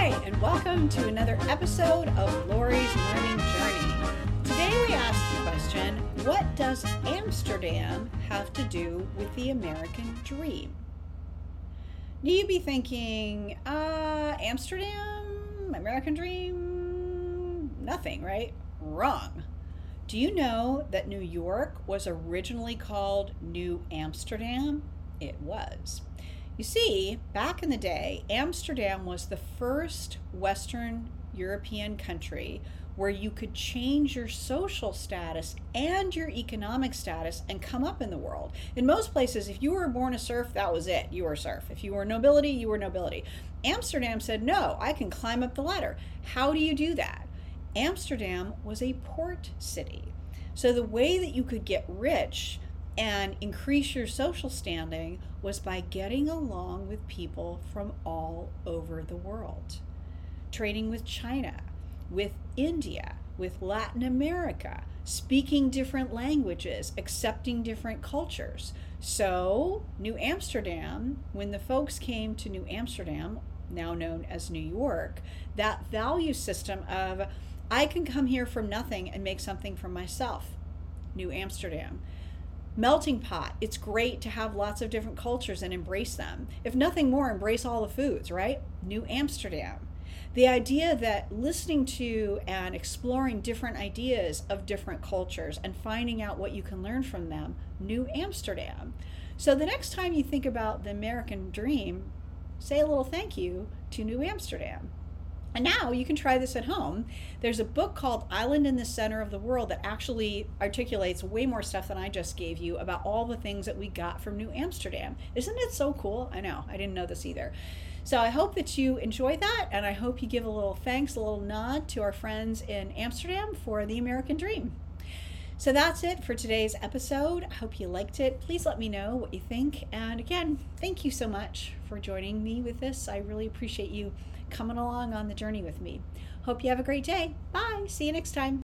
Hi, and welcome to another episode of Lori's Learning Journey. Today we ask the question What does Amsterdam have to do with the American dream? Now you'd be thinking, uh, Amsterdam, American dream, nothing, right? Wrong. Do you know that New York was originally called New Amsterdam? It was. You see, back in the day, Amsterdam was the first Western European country where you could change your social status and your economic status and come up in the world. In most places, if you were born a serf, that was it. You were a serf. If you were nobility, you were nobility. Amsterdam said, no, I can climb up the ladder. How do you do that? Amsterdam was a port city. So the way that you could get rich and increase your social standing was by getting along with people from all over the world. Trading with China, with India, with Latin America, speaking different languages, accepting different cultures. So, New Amsterdam, when the folks came to New Amsterdam, now known as New York, that value system of I can come here from nothing and make something for myself. New Amsterdam melting pot. It's great to have lots of different cultures and embrace them. If nothing more, embrace all the foods, right? New Amsterdam. The idea that listening to and exploring different ideas of different cultures and finding out what you can learn from them, New Amsterdam. So the next time you think about the American dream, say a little thank you to New Amsterdam. And now you can try this at home. There's a book called Island in the Center of the World that actually articulates way more stuff than I just gave you about all the things that we got from New Amsterdam. Isn't it so cool? I know, I didn't know this either. So I hope that you enjoy that, and I hope you give a little thanks, a little nod to our friends in Amsterdam for the American dream. So that's it for today's episode. I hope you liked it. Please let me know what you think. And again, thank you so much for joining me with this. I really appreciate you coming along on the journey with me. Hope you have a great day. Bye. See you next time.